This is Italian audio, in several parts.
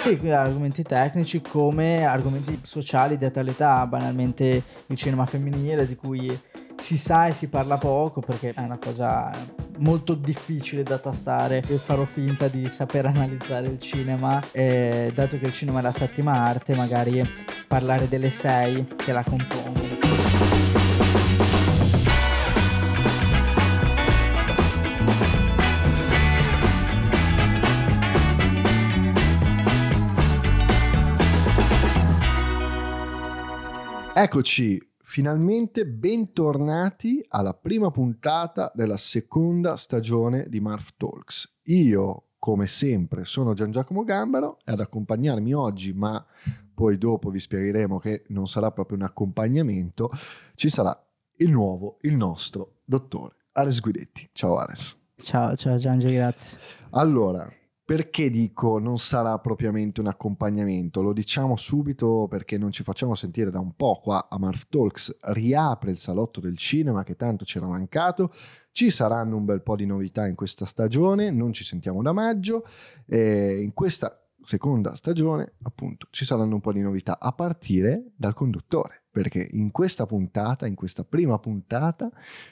Sì, argomenti tecnici come argomenti sociali di attualità, banalmente il cinema femminile di cui si sa e si parla poco perché è una cosa molto difficile da tastare e farò finta di saper analizzare il cinema e dato che il cinema è la settima arte magari parlare delle sei che la compongono. Eccoci, finalmente bentornati alla prima puntata della seconda stagione di Marf Talks. Io, come sempre, sono Gian Giacomo Gambaro e ad accompagnarmi oggi, ma poi dopo vi spiegheremo che non sarà proprio un accompagnamento, ci sarà il nuovo, il nostro dottore Ares Guidetti. Ciao Ares. Ciao, ciao Giangi, grazie. Allora, perché dico non sarà propriamente un accompagnamento? Lo diciamo subito perché non ci facciamo sentire da un po' qua a Marf Talks. Riapre il salotto del cinema che tanto c'era mancato. Ci saranno un bel po' di novità in questa stagione, non ci sentiamo da maggio. E in questa seconda stagione, appunto, ci saranno un po' di novità a partire dal conduttore, perché in questa puntata, in questa prima puntata,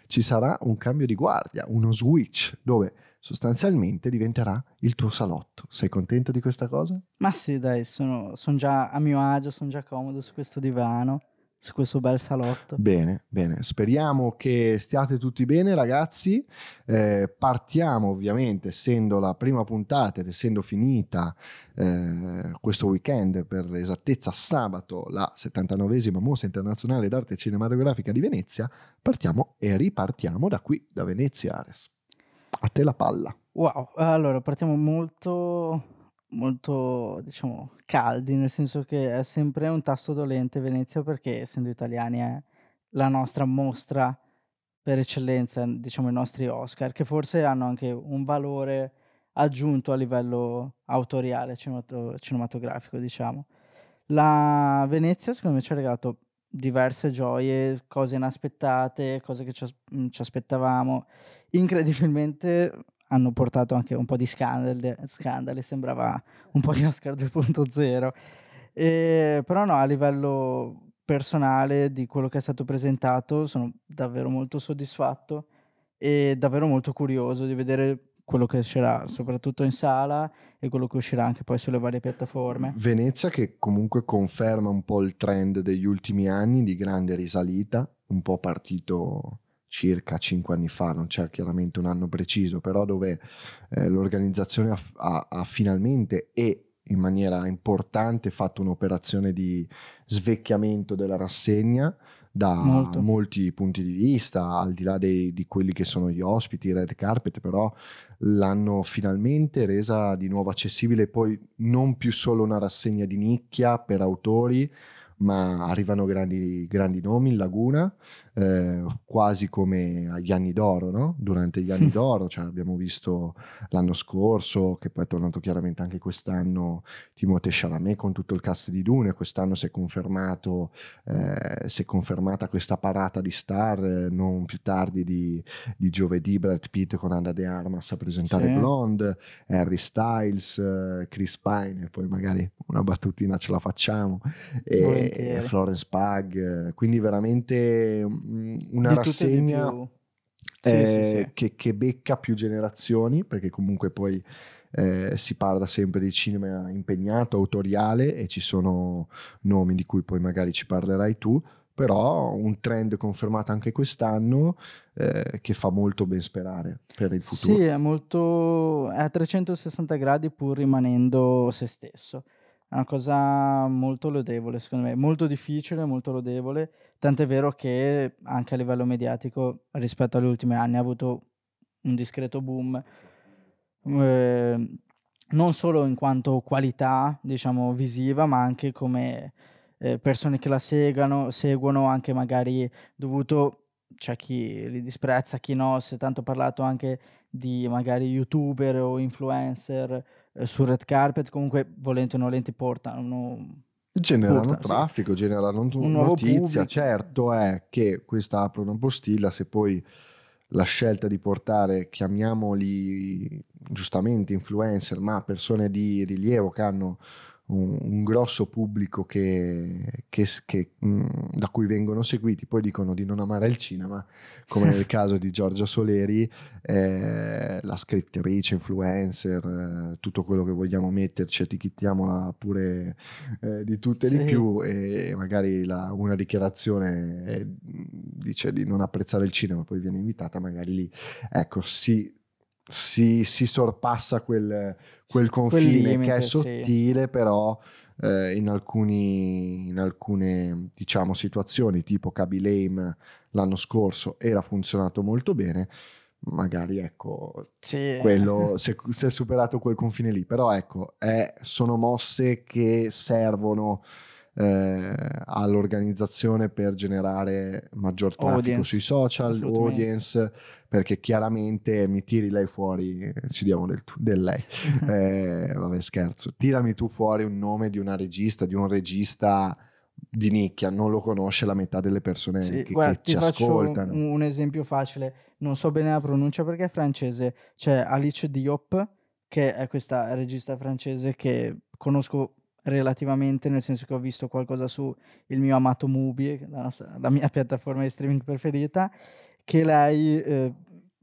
ci sarà un cambio di guardia, uno switch dove sostanzialmente diventerà il tuo salotto. Sei contento di questa cosa? Ma sì, dai, sono, sono già a mio agio, sono già comodo su questo divano, su questo bel salotto. Bene, bene. Speriamo che stiate tutti bene, ragazzi. Eh, partiamo ovviamente, essendo la prima puntata ed essendo finita eh, questo weekend, per l'esattezza sabato, la 79esima Mostra Internazionale d'Arte Cinematografica di Venezia, partiamo e ripartiamo da qui, da Venezia Ares. A te la palla. Wow, allora partiamo molto, molto, diciamo, caldi, nel senso che è sempre un tasto dolente Venezia perché essendo italiani è la nostra mostra per eccellenza, diciamo i nostri Oscar, che forse hanno anche un valore aggiunto a livello autoriale cinemato- cinematografico, diciamo. La Venezia secondo me ci ha regalato diverse gioie, cose inaspettate, cose che ci, as- ci aspettavamo incredibilmente hanno portato anche un po' di scandali, scandali sembrava un po' di Oscar 2.0. E, però no, a livello personale di quello che è stato presentato sono davvero molto soddisfatto e davvero molto curioso di vedere quello che uscirà soprattutto in sala e quello che uscirà anche poi sulle varie piattaforme. Venezia che comunque conferma un po' il trend degli ultimi anni di grande risalita, un po' partito circa cinque anni fa, non c'è chiaramente un anno preciso, però dove eh, l'organizzazione ha, ha, ha, finalmente e in maniera importante fatto un'operazione di svecchiamento della rassegna da Molto. molti punti di vista, al di là dei, di quelli che sono gli ospiti, i red carpet, però l'hanno finalmente resa di nuovo accessibile, poi non più solo una rassegna di nicchia per autori, ma arrivano grandi, grandi nomi in Laguna, eh, quasi come agli anni d'oro, no? durante gli anni d'oro, cioè abbiamo visto l'anno scorso, che poi è tornato chiaramente anche quest'anno, Timothée Chalamet con tutto il cast di Dune, quest'anno si è confermato, eh, si è confermata questa parata di star, eh, non più tardi di, di, giovedì Brad Pitt con Anna De Armas a presentare sì. Blonde, Harry Styles, eh, Chris Pine, e poi magari una battutina ce la facciamo, e Florence Pug, quindi veramente una rassegna sì, eh, sì, che, che, becca più generazioni, perché comunque poi eh, si parla sempre di cinema impegnato, autoriale e ci sono nomi di cui poi magari ci parlerai tu, però un trend confermato anche quest'anno eh, che fa molto ben sperare per il futuro. Sì, è molto è a 360 gradi pur rimanendo se stesso. È una cosa molto lodevole, secondo me, molto difficile, molto lodevole, tant'è vero che anche a livello mediatico rispetto agli ultimi anni ha avuto un discreto boom, eh, non solo in quanto qualità, diciamo, visiva, ma anche come eh, persone che la segano, seguono, anche magari dovuto, c'è chi li disprezza, chi no, si è tanto parlato anche di magari youtuber o influencer eh, sul red carpet, comunque volenti o nolenti portano Generano porta, traffico, sì. generano un notizia, certo è che questa apre una postilla, se poi la scelta di portare, chiamiamoli giustamente influencer, ma persone di rilievo che hanno un, un grosso pubblico che, che, che, mh, da cui vengono seguiti, poi dicono di non amare il cinema, come nel caso di Giorgia Soleri, eh, la scrittrice, influencer, eh, tutto quello che vogliamo metterci, etichetiamola pure eh, di tutte e sì. di più e magari la, una dichiarazione è, dice di non apprezzare il cinema, poi viene invitata, magari lì, ecco, si, si, si sorpassa quel quel confine quel limite, che è sottile, sì. però eh, in, alcuni, in alcune diciamo, situazioni, tipo Kaby Lame l'anno scorso, era funzionato molto bene. Magari ecco, sì. quello, se, se è superato quel confine lì, però ecco, è, sono mosse che servono eh, all'organizzazione per generare maggior traffico audience. sui social, audience, perché chiaramente mi tiri lei fuori, ci diamo del, del lei, eh, vabbè scherzo, tirami tu fuori un nome di una regista, di un regista di nicchia, non lo conosce la metà delle persone sì, che, guarda, che ci ascoltano. Un, un esempio facile, non so bene la pronuncia perché è francese, c'è Alice Diop, che è questa regista francese che conosco relativamente, nel senso che ho visto qualcosa su il mio amato Mubi, la, la mia piattaforma di streaming preferita, che lei eh,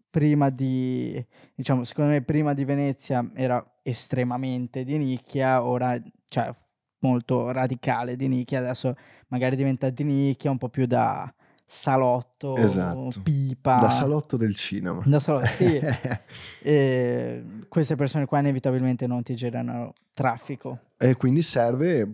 prima di, diciamo, secondo me prima di Venezia era estremamente di nicchia, ora, cioè, molto radicale di nicchia, adesso magari diventa di nicchia un po' più da salotto, esatto. pipa. Da salotto del cinema. Da salotto, sì. e queste persone qua inevitabilmente non ti generano traffico. E quindi serve,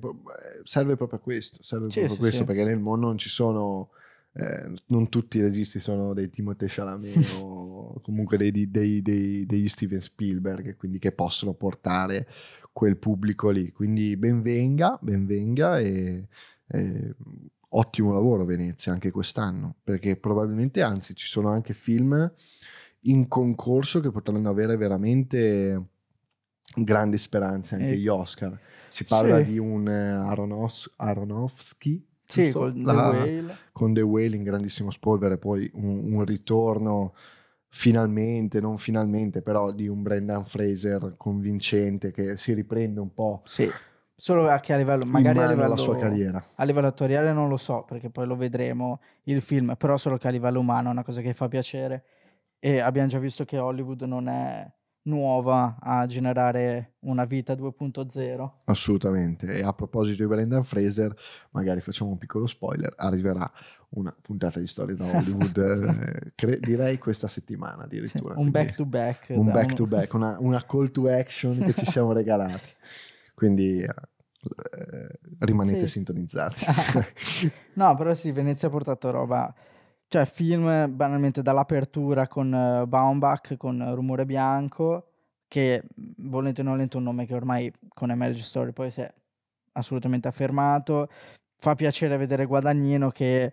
serve proprio a questo, serve sì, proprio sì, questo, sì. perché nel mondo non ci sono... Eh, non tutti i registi sono dei Timothée Chalamet o comunque dei, dei, dei, degli Steven Spielberg, quindi che possono portare quel pubblico lì. Quindi benvenga, benvenga e, e ottimo lavoro Venezia anche quest'anno, perché probabilmente anzi ci sono anche film in concorso che potranno avere veramente grandi speranze anche eh, gli Oscar. Si parla sì. di un eh, Aronos- Aronofsky sì, con, La, The Whale. con The Whale in grandissimo spolvere, poi un, un, ritorno finalmente, non finalmente, però di un Brendan Fraser convincente che si riprende un po'. Sì Solo che a livello, magari a livello, sua carriera. A livello attoriale non lo so, perché poi lo vedremo il film, però solo che a livello umano è una cosa che fa piacere. E abbiamo già visto che Hollywood non è nuova a generare una vita 2.0. Assolutamente. E a proposito di Brendan Fraser, magari facciamo un piccolo spoiler, arriverà una puntata di storia da Hollywood, eh, cre- direi questa settimana addirittura. Sì, un back to back. Un back to back, una, una call to action che ci siamo regalati. Quindi eh, rimanete sì. sintonizzati. no, però sì, Venezia ha portato roba, cioè film banalmente dall'apertura con uh, Baumbach, con Rumore Bianco, che volente o non volente un nome che ormai con Emerge Story poi si è assolutamente affermato. Fa piacere vedere Guadagnino che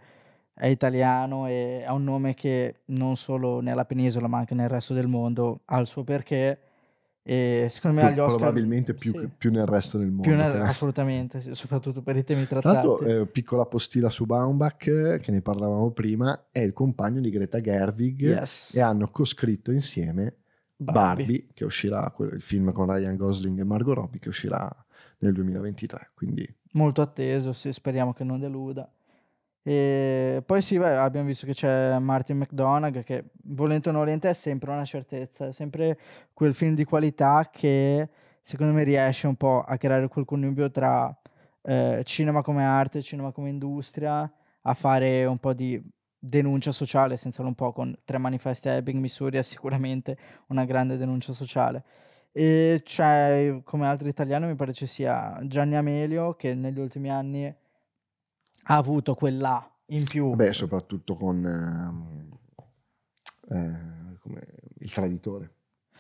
è italiano e ha un nome che non solo nella penisola ma anche nel resto del mondo ha il suo perché e secondo me agli Oscar... Probabilmente più, sì. più nel resto del mondo. Nel, assolutamente, sì, soprattutto per i temi trattati. Tra l'altro, eh, piccola postilla su Baumbach, che ne parlavamo prima, è il compagno di Greta Gerwig yes. e hanno coscritto insieme Barbie, Barbie che uscirà, il film con Ryan Gosling e Margot Robbie, che uscirà nel 2023. Quindi... Molto atteso, sì, speriamo che non deluda. E poi sì, beh, abbiamo visto che c'è Martin McDonagh che volente o non volente è sempre una certezza, è sempre quel film di qualità che secondo me riesce un po' a creare quel connubio tra eh, cinema come arte, cinema come industria, a fare un po' di denuncia sociale, senza un po' con Tre Manifesti a Ebbing, Missouri è sicuramente una grande denuncia sociale. E c'è, come altro italiano, mi pare ci sia Gianni Amelio, che negli ultimi anni ha avuto quella in più. Beh, soprattutto con eh, eh, il traditore.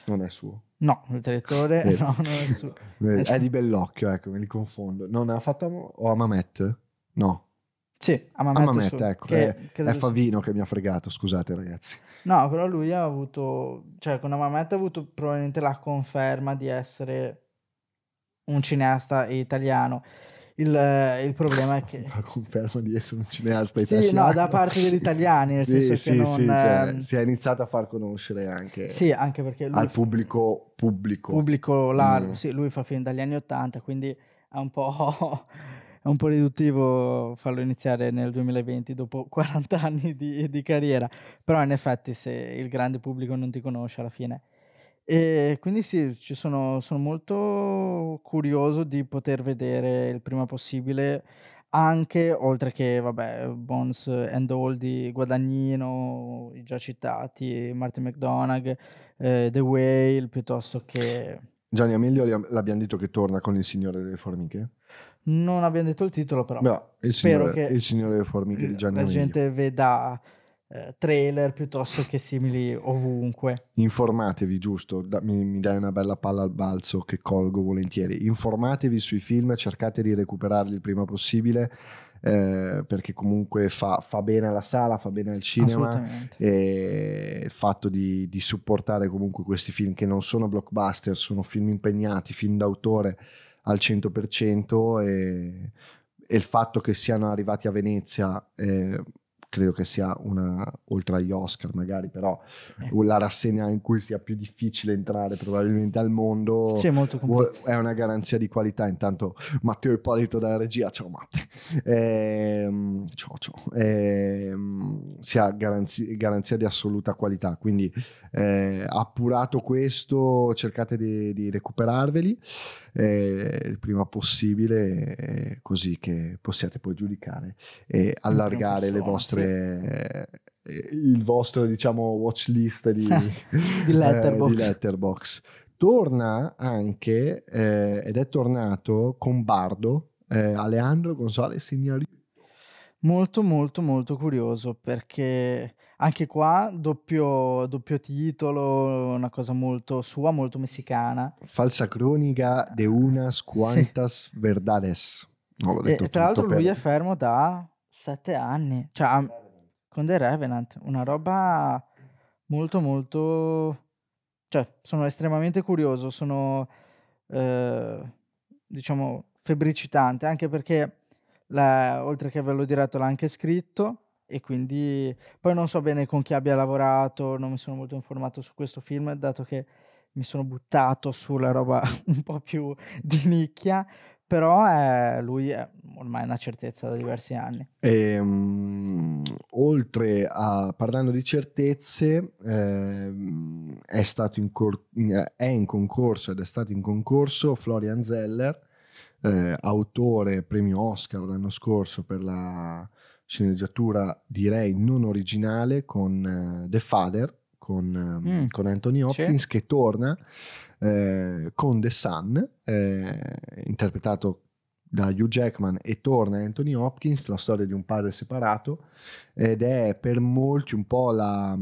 Non è suo. No, il traditore no, non è suo. è di Bellocchio, ecco, me li confondo. Non ha fatto o Amamet? No. Sì, Amamet, Amamet ecco, che, è, è Favino che mi ha fregato, scusate ragazzi. No, però lui ha avuto, cioè con Amamet ha avuto probabilmente la conferma di essere un cineasta italiano. Il, eh, il, problema è che... Confermo di essere un cineasta italiano. Sì, no, da parte degli italiani, nel sì, senso sì, che non... Sì, cioè, ehm, si è iniziato a far conoscere anche, sì, anche perché al pubblico pubblico. Pubblico largo, mm. sì, lui fa film dagli anni Ottanta, quindi è un po' è un po' riduttivo farlo iniziare nel 2020 dopo 40 anni di di carriera, però in effetti se il grande pubblico non ti conosce alla fine e quindi sì, ci sono sono molto curioso di poter vedere il prima possibile anche oltre che vabbè, Bones and di Guadagnino, i già citati, Martin McDonagh, ehm, The Whale, piuttosto che Gianni Amelio li l'abbiam detto che torna con Il Signore delle Formiche? Non abbiam detto il titolo però No, Il spero Signore che Il Signore delle Formiche di Gianni la Amelio. gente veda, ehm, trailer piuttosto che simili ovunque. Informatevi, giusto? Da mi mi dai una bella palla al balzo che colgo volentieri. Informatevi sui film, cercate di recuperarli il prima possibile, ehm, perché comunque fa fa bene alla sala, fa bene al cinema, e il fatto di di supportare comunque questi film che non sono blockbuster, sono film impegnati, film d'autore al 100% e e il fatto che siano arrivati a Venezia, ehm, credo che sia una oltre agli Oscar magari, però Eh. la rassegna in cui sia più difficile entrare probabilmente al mondo Sì, è è una garanzia di qualità. Intanto Matteo Ippolito dalla regia, ciao Matte, ehm, ciao, ciao, ehm, sia garanzi garanzia di assoluta qualità, quindi, ehm, appurato questo cercate di di recuperarveli, ehm, il prima possibile, ehm, così che possiate poi giudicare e allargare le vostre ehm, il vostro diciamo watch list di Di ehm, di. Letterboxd. Torna anche, ehm, ed è tornato con Bardo, ehm, Alejandro González Iñárritu. Molto, molto, molto curioso perché anche qua doppio doppio titolo, una cosa molto sua, molto messicana. Falsa cronica de unas Sì. cuantas verdades. No, E tra l'altro tutto lui per è fermo da 7 anni, cioè con The Revenant, una roba molto, molto cioè sono estremamente curioso, sono, ehm, diciamo febbricitante, anche perché l'ha oltre che averlo diretto l'ha anche scritto e quindi poi non so bene con chi abbia lavorato, non mi sono molto informato su questo film, dato che mi sono buttato sulla roba un po' più di nicchia, però è lui è ormai una certezza da diversi anni. Ehm, oltre a parlando di certezze, ehm, è stato in cor è in concorso ed è stato in concorso Florian Zeller, ehm, autore premio Oscar l'anno scorso per la sceneggiatura direi non originale con The Father, con Mh. con Anthony. Hopkins che torna, ehm, con The Son, ehm, interpretato da Hugh Jackman e torna Anthony Hopkins, la storia di un padre separato ed è per molti un po' la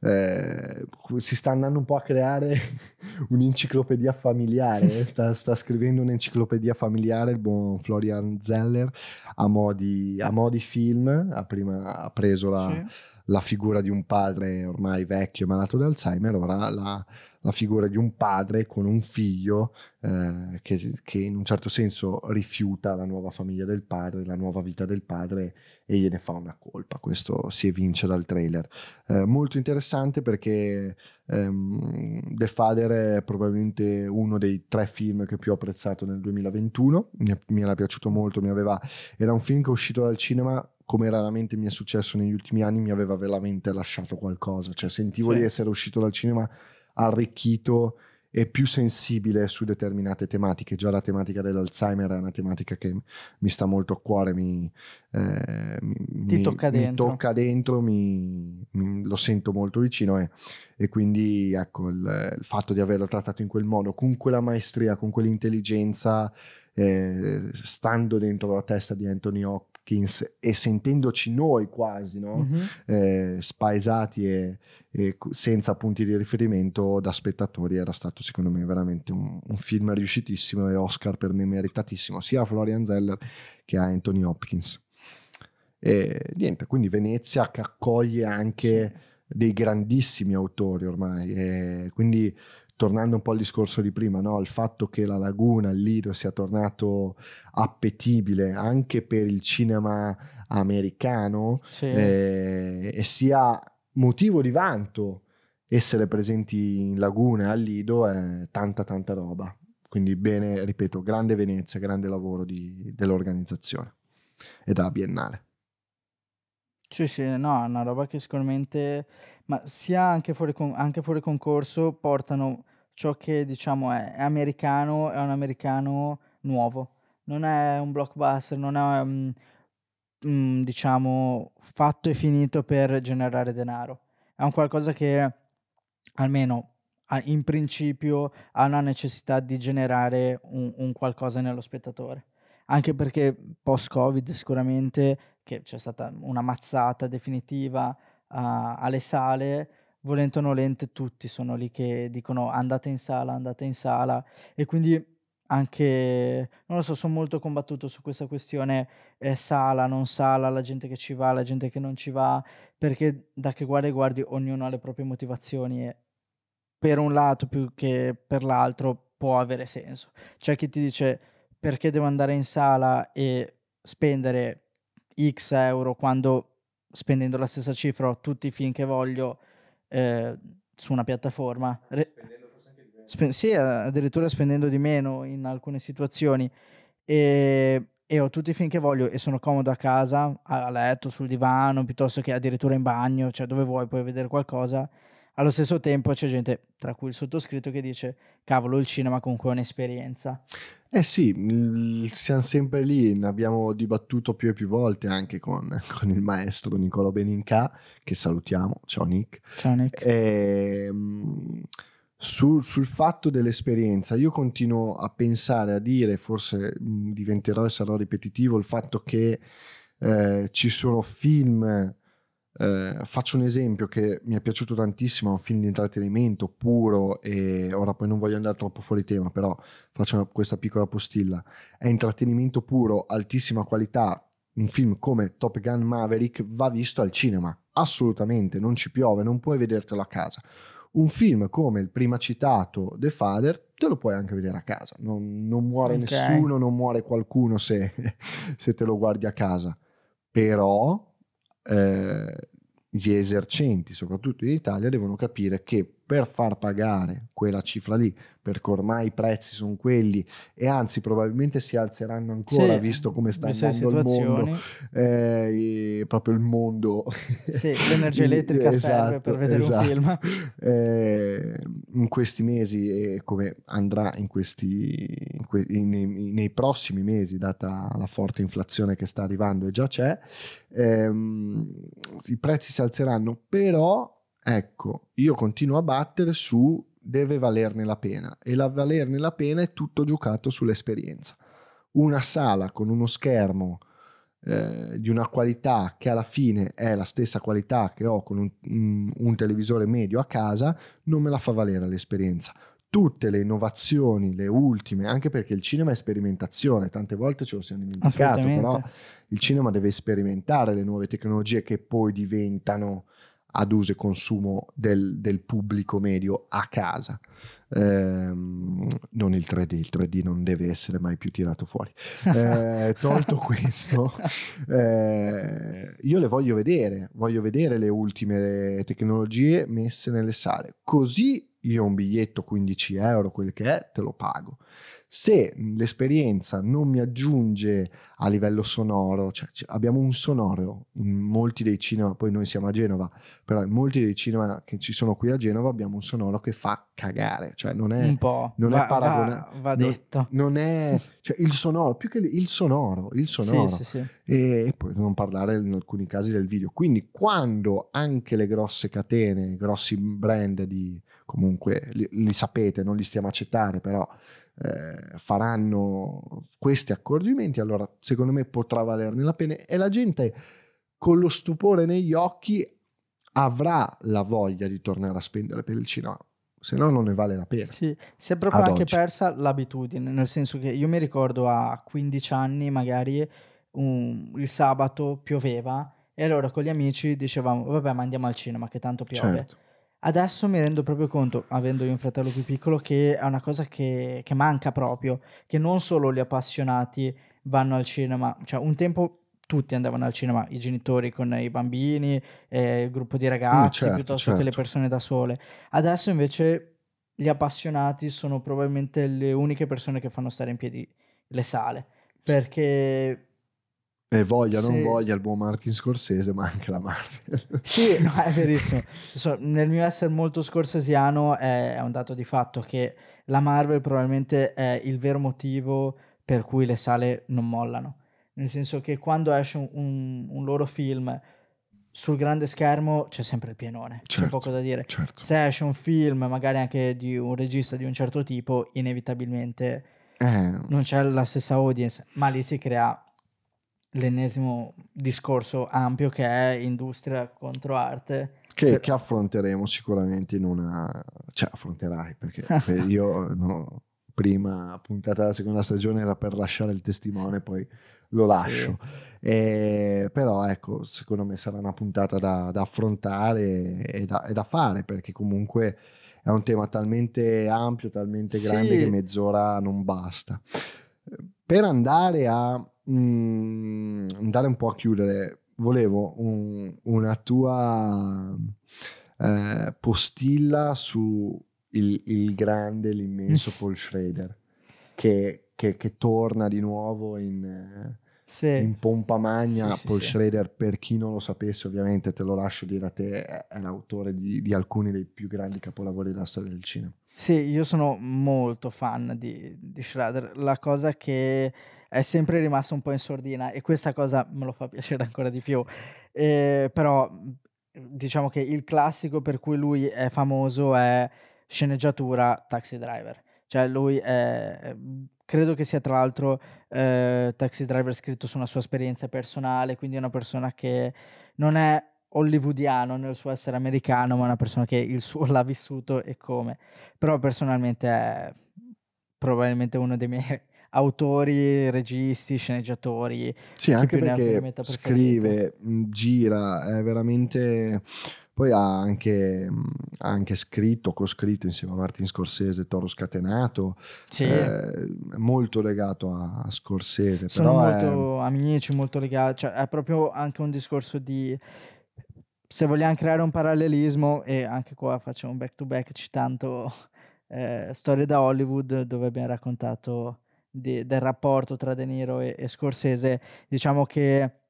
ehm, si sta andando un po' a creare un'enciclopedia familiare, sta sta scrivendo un'enciclopedia familiare il buon Florian Zeller a mo' di a mo' di film, ha prima ha preso la Sì. la figura di un padre ormai vecchio malato di Alzheimer, ora la la figura di un padre con un figlio, ehm, che che in un certo senso rifiuta la nuova famiglia del padre, la nuova vita del padre e gliene fa una colpa. Questo si evince dal trailer. Ehm, molto interessante perché, ehm, The Father è probabilmente uno dei 3 film che più ho apprezzato nel 2021. Mi mi era piaciuto molto, mi aveva era un film che è uscito dal cinema, come raramente mi è successo negli ultimi anni, mi aveva veramente lasciato qualcosa, cioè sentivo Sì. di essere uscito dal cinema arricchito e più sensibile su determinate tematiche. Già la tematica dell'Alzheimer è una tematica che mi sta molto a cuore, mi, eh, mi- Ti mi- tocca mi dentro. tocca dentro, mi- mi- lo sento molto vicino e, e quindi ecco il, il fatto di averlo trattato in quel modo, con quella maestria, con quell'intelligenza, eh, stando dentro la testa di Anthony Hopkins e sentendoci noi quasi, no? Mh-mh. eh, spaesati e, e senza punti di riferimento da spettatori era stato secondo me veramente un, un film riuscitissimo e Oscar per me meritatissimo sia a Florian Zeller che a Anthony Hopkins e niente quindi Venezia che accoglie anche Sì. dei grandissimi autori ormai e quindi tornando un po' al discorso di prima no? il fatto che la laguna il Lido sia tornato appetibile anche per il cinema americano Sì. eh, e sia motivo di vanto essere presenti in Laguna al Lido è tanta tanta roba Quindi bene, ripeto, grande Venezia, grande lavoro di, dell'organizzazione e della Biennale. Sì, sì, no, è una roba che sicuramente, ma sia anche fuori, con- anche fuori concorso, portano ciò che diciamo è, è americano, è un americano nuovo. Non è un blockbuster, non è un, un, diciamo fatto e finito per generare denaro. È un qualcosa che almeno in principio ha una necessità di generare un, un qualcosa nello spettatore. Anche perché post-Covid sicuramente che c'è stata una mazzata definitiva uh, alle sale, volente o nolente tutti sono lì che dicono andate in sala, andate in sala e quindi anche, non lo so, sono molto combattuto su questa questione eh, sala, non sala, la gente che ci va, la gente che non ci va, perché da che guardi guardi ognuno ha le proprie motivazioni e per un lato più che per l'altro può avere senso. C'è chi ti dice perché devo andare in sala e spendere X euro quando spendendo la stessa cifra ho tutti i film che voglio eh, su una piattaforma. Re- Spe- sì, addirittura spendendo di meno in alcune situazioni. E, e ho tutti i film che voglio e sono comodo a casa, a letto, sul divano, piuttosto che addirittura in bagno, cioè dove vuoi puoi vedere qualcosa. Allo stesso tempo c'è gente, tra cui il sottoscritto, che dice: Cavolo, il cinema comunque è un'esperienza. Eh sì, siamo sempre lì, ne abbiamo dibattuto più e più volte anche con, con il maestro Nicolo Beninca, che salutiamo. Ciao Nick. Ciao Nick. E, ehm, sul, sul, fatto dell'esperienza, io continuo a pensare, a dire, forse diventerò e sarò ripetitivo, il fatto che eh, ci sono film eh, faccio un esempio che mi è piaciuto tantissimo, è un film di intrattenimento puro e ora poi non voglio andare troppo fuori tema, però faccio questa piccola postilla. È intrattenimento puro, altissima qualità, un film come Top Gun Maverick va visto al cinema, assolutamente, non ci piove, non puoi vedertelo a casa. Un film come il prima citato The Father te lo puoi anche vedere a casa, non, non muore okay. nessuno, non muore qualcuno se, se te lo guardi a casa, però eh, gli esercenti, soprattutto in Italia, devono capire che per far pagare quella cifra lì, perché ormai i prezzi sono quelli e anzi probabilmente si alzeranno ancora sì, visto come sta andando il mondo, eh, proprio il mondo. Sì, l'energia elettrica esatto, serve per vedere esatto. un film. Eh, in questi mesi e come andrà in questi, in que- in, nei prossimi mesi, data la forte inflazione che sta arrivando e già c'è, ehm, i prezzi si alzeranno, però Ecco, io continuo a battere su deve valerne la pena e la valerne la pena è tutto giocato sull'esperienza. Una sala con uno schermo eh, di una qualità che alla fine è la stessa qualità che ho con un, un, televisore medio a casa non me la fa valere l'esperienza tutte le innovazioni, le ultime, anche perché il cinema è sperimentazione, tante volte ce lo siamo dimenticato, però il cinema deve sperimentare le nuove tecnologie che poi diventano ad uso e consumo del, del pubblico medio a casa. Ehm, non il 3D, il 3D non deve essere mai più tirato fuori. Eh, tolto questo, eh, io le voglio vedere, voglio vedere le ultime tecnologie messe nelle sale, così io un biglietto 15 euro, quel che è, te lo pago. Se l'esperienza non mi aggiunge a livello sonoro, cioè, abbiamo un sonoro in molti dei cinema, poi noi siamo a Genova, però in molti dei cinema che ci sono qui a Genova abbiamo un sonoro che fa cagare, cioè non è, un po', non va, è paragonabile. Va, va, detto. Non, non, è, cioè il sonoro, più che il sonoro, il sonoro. Sì, sì, sì. E, e poi non parlare in alcuni casi del video. Quindi quando anche le grosse catene, grossi brand di comunque li, li sapete, non li stiamo a accettare, però eh, faranno questi accorgimenti, allora secondo me potrà valerne la pena e la gente con lo stupore negli occhi avrà la voglia di tornare a spendere per il cinema se no non ne vale la pena. Sì, si è proprio anche oggi. persa l'abitudine, nel senso che io mi ricordo a 15 anni magari un, il sabato pioveva e allora con gli amici dicevamo vabbè ma andiamo al cinema che tanto piove. Certo. Adesso mi rendo proprio conto, avendo io un fratello più piccolo, che è una cosa che, che manca proprio, che non solo gli appassionati vanno al cinema, cioè un tempo tutti andavano al cinema, i genitori con i bambini, eh, il gruppo di ragazzi, mm, certo, piuttosto certo. che le certo. persone da sole. Adesso invece gli appassionati sono probabilmente le uniche persone che fanno stare in piedi le sale, perché e voglia, non Sì. voglia il buon Martin Scorsese, ma anche la Marvel. Sì, no, è verissimo. So, nel mio essere molto scorsesiano è, è un dato di fatto che la Marvel probabilmente è il vero motivo per cui le sale non mollano. Nel senso che quando esce un, un- un loro film sul grande schermo c'è sempre il pienone, c'è Certo. poco da dire. certo. Se esce un film, magari anche di un regista di un certo tipo, inevitabilmente Eh, non c'è la stessa audience, ma lì si crea l'ennesimo discorso ampio che è industria contro arte. che, Per- che affronteremo sicuramente in una... Cioè, affronterai, perché per- io no, prima puntata della seconda stagione era per lasciare il testimone, poi lo lascio. E- però ecco, secondo me sarà una puntata da, da affrontare e da, e da fare, perché comunque è un tema talmente ampio, talmente grande Sì. che mezz'ora non basta. Per andare a mm, andare un po' a chiudere, volevo un- una tua eh, postilla su il, il grande, l'immenso Paul Schrader, che, che- che torna di nuovo in, Sì, in pompa magna. Sì, sì, Paul. Schrader, per chi non lo sapesse, ovviamente te lo lascio dire a te, è, è l'autore di, di alcuni dei più grandi capolavori della storia del cinema. sì, io sono molto fan di, di Schrader. La cosa che è sempre rimasta un po' in sordina e questa cosa me lo fa piacere ancora di più. Eh, però diciamo che il classico per cui lui è famoso è sceneggiatura Taxi Driver. Cioè lui è, credo che sia tra l'altro eh, Taxi Driver scritto su una sua esperienza personale, quindi è una persona che non è hollywoodiano nel suo essere americano, ma una persona che il suo l'ha vissuto e come. Però personalmente è probabilmente uno dei miei autori, registi, sceneggiatori. Sì, anche perché scrive, mh, gira, è veramente... Poi ha anche, ha anche scritto, coscritto insieme a Martin Scorsese, Toro Scatenato, Sì, eh, molto legato a a Scorsese, sono però è- molto amici, molto legati, cioè è proprio anche un discorso di se vogliamo creare un parallelismo e anche qua faccio un back to back citando eh, Storie da Hollywood dove abbiamo raccontato di- del rapporto tra De Niro e, e Scorsese, diciamo che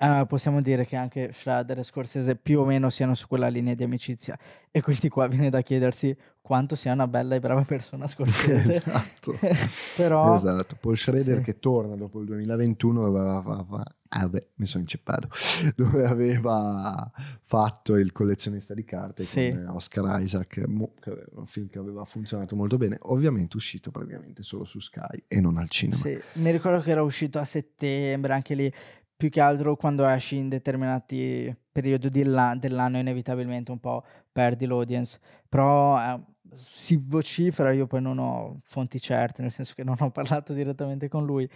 eh, possiamo dire che anche Schrader e Scorsese più o meno siano su quella linea di amicizia e quindi qua viene da chiedersi quanto sia una bella e brava persona Scorsese. Esatto. Però Esatto, Paul Schrader Sì. che torna dopo il 2021 dove aveva, ah, beh, mi sono inceppato, dove aveva fatto il collezionista di carte Sì. con Oscar Isaac, un film che aveva funzionato molto bene, ovviamente uscito praticamente solo su Sky e non al cinema. Sì, mi ricordo che era uscito a settembre, anche lì più che altro quando esci in determinati periodi della- dell'anno inevitabilmente un po' perdi l'audience, però eh, si vocifera, io poi non ho fonti certe, nel senso che non ho parlato direttamente con lui,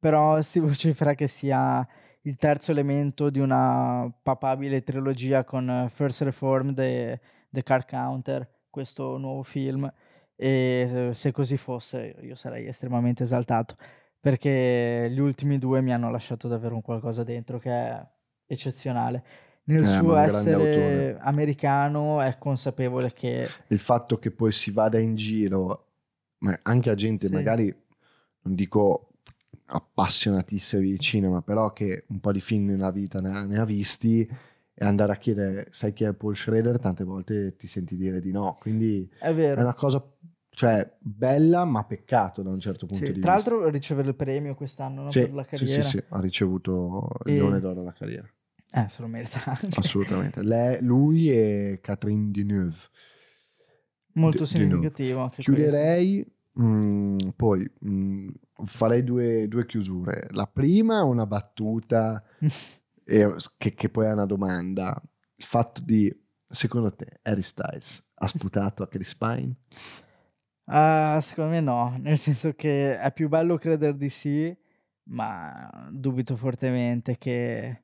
però si vocifera che sia il terzo elemento di una papabile trilogia con eh, First Reformed e The Car Counter, questo nuovo film, e eh, se così fosse io sarei estremamente esaltato perché gli ultimi due mi hanno lasciato davvero un qualcosa dentro che è eccezionale. Nel Eh, suo essere americano è consapevole che Il fatto che poi si vada in giro, ma anche a gente Sì. magari, non dico appassionatissimi di cinema, però che un po' di film nella vita ne ha, ne ha visti e andare a chiedere, sai chi è Paul Schrader? Tante volte ti senti dire di no, quindi è è una cosa, cioè, bella ma peccato da un certo punto Sì, di Tra vista. l'altro riceve il premio quest'anno no, Sì, per la sì, carriera. sì, sì, ha ricevuto il E- Leone d'Oro alla carriera, Eh, se lo merita anche. assolutamente. Lei- lui e Catherine Deneuve. Molto significativo anche Chiuderei, mm, poi mm, farei due, due chiusure. La prima, una battuta e- che, che poi è una domanda. Il fatto di, secondo te, Harry Styles ha sputato a Chris Pine? Ah, secondo me no, nel senso che è più bello credere di sì, ma dubito fortemente che,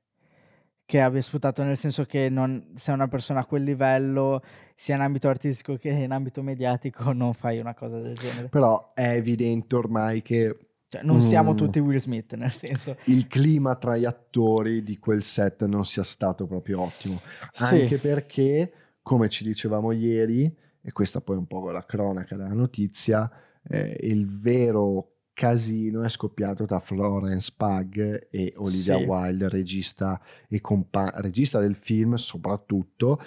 che abbia sputato, nel senso che non, se una persona a quel livello, sia in ambito artistico che in ambito mediatico, non fai una cosa del genere. Però è evidente ormai che Cioè, non siamo Mm. tutti Will Smith, nel senso... il clima tra gli attori di quel set non sia stato proprio ottimo. Sì. Anche perché, come ci dicevamo ieri, e questa poi è un po' la cronaca della notizia, eh, il vero casino è scoppiato tra Florence Pug e Olivia Sì. Wilde, regista, e compa- regista del film soprattutto,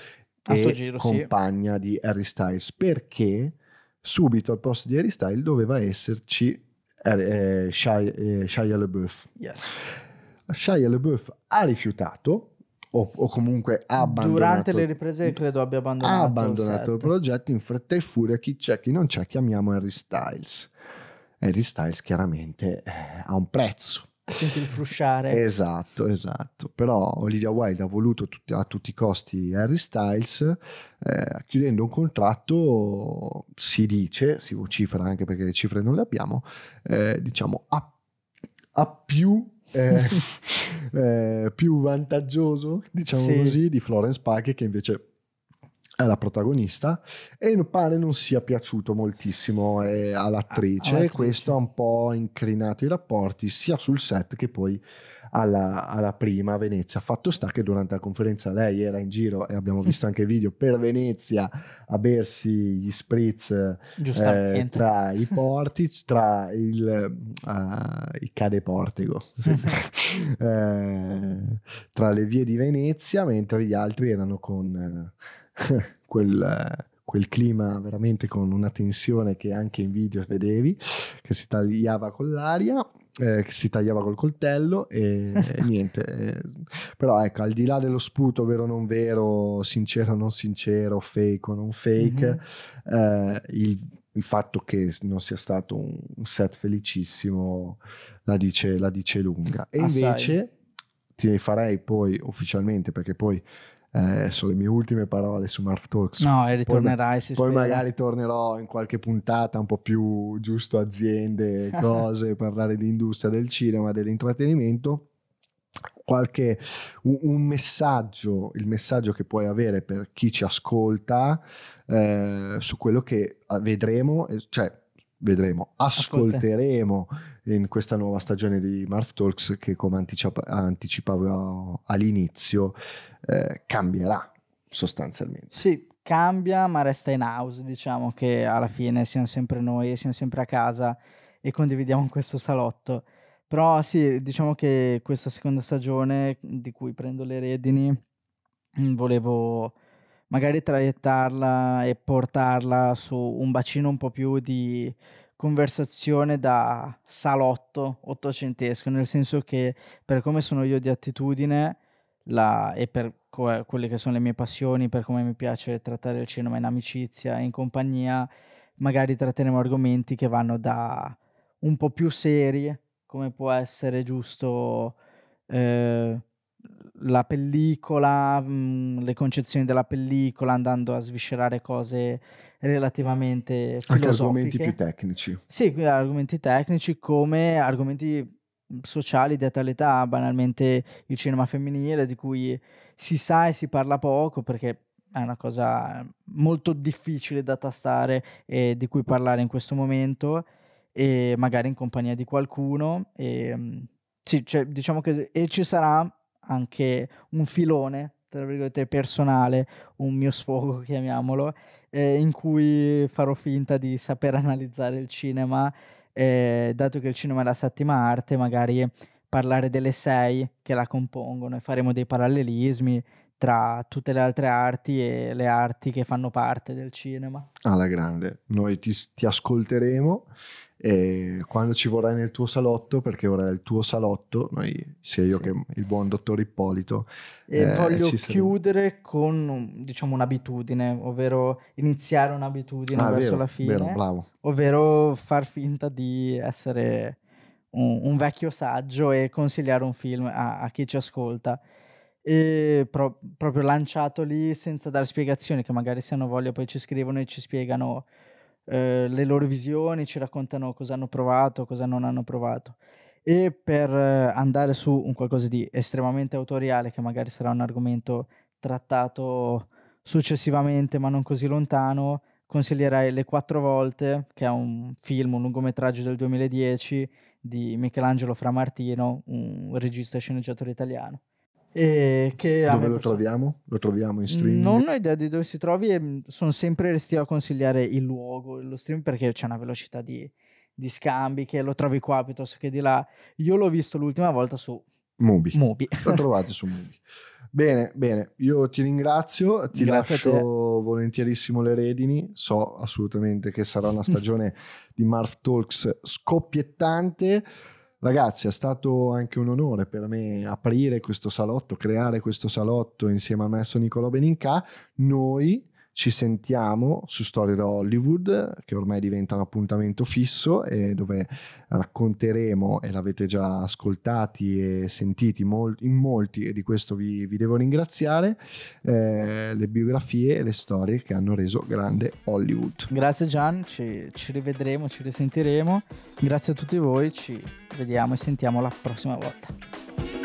A e giro, sì. compagna di Harry Styles, perché subito al posto di Harry Styles doveva esserci eh, eh, Shia, eh, Shia LaBeouf. Yes. Shia LaBeouf ha rifiutato o, o comunque ha abbandonato Durante le riprese credo abbia abbandonato, ha abbandonato il progetto in fretta e furia chi c'è chi non c'è chiamiamo Harry Styles. Harry Styles chiaramente eh, ha un prezzo. Senti il frusciare. esatto esatto. Però Olivia Wilde ha voluto tutti- a tutti i costi Harry Styles eh, chiudendo un contratto si dice si vocifera anche perché le cifre non le abbiamo eh, diciamo a, a più eh, eh, più vantaggioso diciamo Sì. così di Florence Pugh che invece è la protagonista e pare non sia piaciuto moltissimo eh, all'attrice e all'attrice. questo ha un po' incrinato i rapporti sia sul set che poi alla, alla prima Venezia. Fatto sta che durante la conferenza lei era in giro e abbiamo visto anche video per Venezia a bersi gli spritz eh, tra i porti, tra il, eh, il Cade Portico, sì. Eh, tra le vie di Venezia, mentre gli altri erano con eh, quel, quel clima veramente con una tensione che anche in video vedevi, che si tagliava con l'aria. Eh, che si tagliava col coltello e, e niente eh, però ecco al di là dello sputo vero o non vero sincero o non sincero fake o non fake Mhm. eh, il, il fatto che non sia stato un un set felicissimo la dice, la dice lunga. E Assai. invece ti farei poi ufficialmente, perché poi eh, sono le mie ultime parole su Marv Talks. No, e ritornerai, Poi spera. magari tornerò in qualche puntata un po' più giusto aziende, cose, parlare di industria del cinema, dell'intrattenimento. Qualche un, un messaggio, il messaggio che puoi avere per chi ci ascolta eh, su quello che ah, vedremo, cioè vedremo, ascolteremo in questa nuova stagione di Marv Talks che come anticipa- anticipavo all'inizio eh, cambierà sostanzialmente. Sì, cambia, ma resta in house. Diciamo che alla fine siamo sempre noi, siamo sempre a casa e condividiamo questo salotto. Però sì, diciamo che questa seconda stagione di cui prendo le redini, mm, volevo magari traiettarla e portarla su un bacino un po' più di conversazione da salotto ottocentesco, nel senso che per come sono io di attitudine la- e per co- quelle che sono le mie passioni, per come mi piace trattare il cinema in amicizia in compagnia, magari tratteremo argomenti che vanno da un po' più seri, come può essere giusto eh, la pellicola, mm, le concezioni della pellicola, andando a sviscerare cose relativamente Anche argomenti più tecnici. Sì, argomenti tecnici come argomenti mhmm, sociali di attualità, banalmente il cinema femminile di cui si sa e si parla poco perché è una cosa molto difficile da tastare e di cui parlare in questo momento e magari in compagnia di qualcuno. E, mm, sì, cioè, diciamo che e ci sarà anche un filone, tra virgolette, personale, un mio sfogo, chiamiamolo, eh, in cui farò finta di saper analizzare il cinema, eh, dato che il cinema è la settima arte, magari parlare delle sei che la compongono e faremo dei parallelismi tra tutte le altre arti e le arti che fanno parte del cinema. Alla grande, noi ti, ti ascolteremo e quando ci vorrai nel tuo salotto, perché ora è il tuo salotto, noi, sia io Sì. che il buon dottor Ippolito, E Eh, voglio chiudere con diciamo un'abitudine, ovvero iniziare un'abitudine Ah, verso vero, la fine, vero, ovvero far finta di essere un, un vecchio saggio e consigliare un film a, a chi ci ascolta. E pro- proprio lanciato lì senza dare spiegazioni, che magari se hanno voglia poi ci scrivono e ci spiegano eh, le loro visioni, ci raccontano cosa hanno provato, cosa non hanno provato. E per eh, andare su un qualcosa di estremamente autoriale, che magari sarà un argomento trattato successivamente, ma non così lontano, consiglierei Le Quattro Volte, che è un film, un lungometraggio del 2010 di Michelangelo Framartino, un regista e sceneggiatore italiano. E che dove lo troviamo? Lo troviamo in streaming? Non ho idea di dove si trovi e sono sempre resti a consigliare il luogo, lo stream perché c'è una velocità di, di, scambi che lo trovi qua piuttosto che di là. Io l'ho visto l'ultima volta su Mubi. Mubi. Lo trovate su Mubi. Bene, bene, io ti ringrazio, ti Grazie lascio volentierissimo le redini, so assolutamente che sarà una stagione di Marv Talks scoppiettante. Ragazzi, è stato anche un onore per me aprire questo salotto, creare questo salotto insieme al maestro Nicolò Beninca. Noi ci sentiamo su Storie da Hollywood, che ormai diventa un appuntamento fisso e dove racconteremo, e l'avete già ascoltati e sentiti in molti, e di questo vi, vi devo ringraziare, eh, le biografie e le storie che hanno reso grande Hollywood. Grazie Gian, ci, ci rivedremo, ci risentiremo. Grazie a tutti voi, ci vediamo e sentiamo la prossima volta.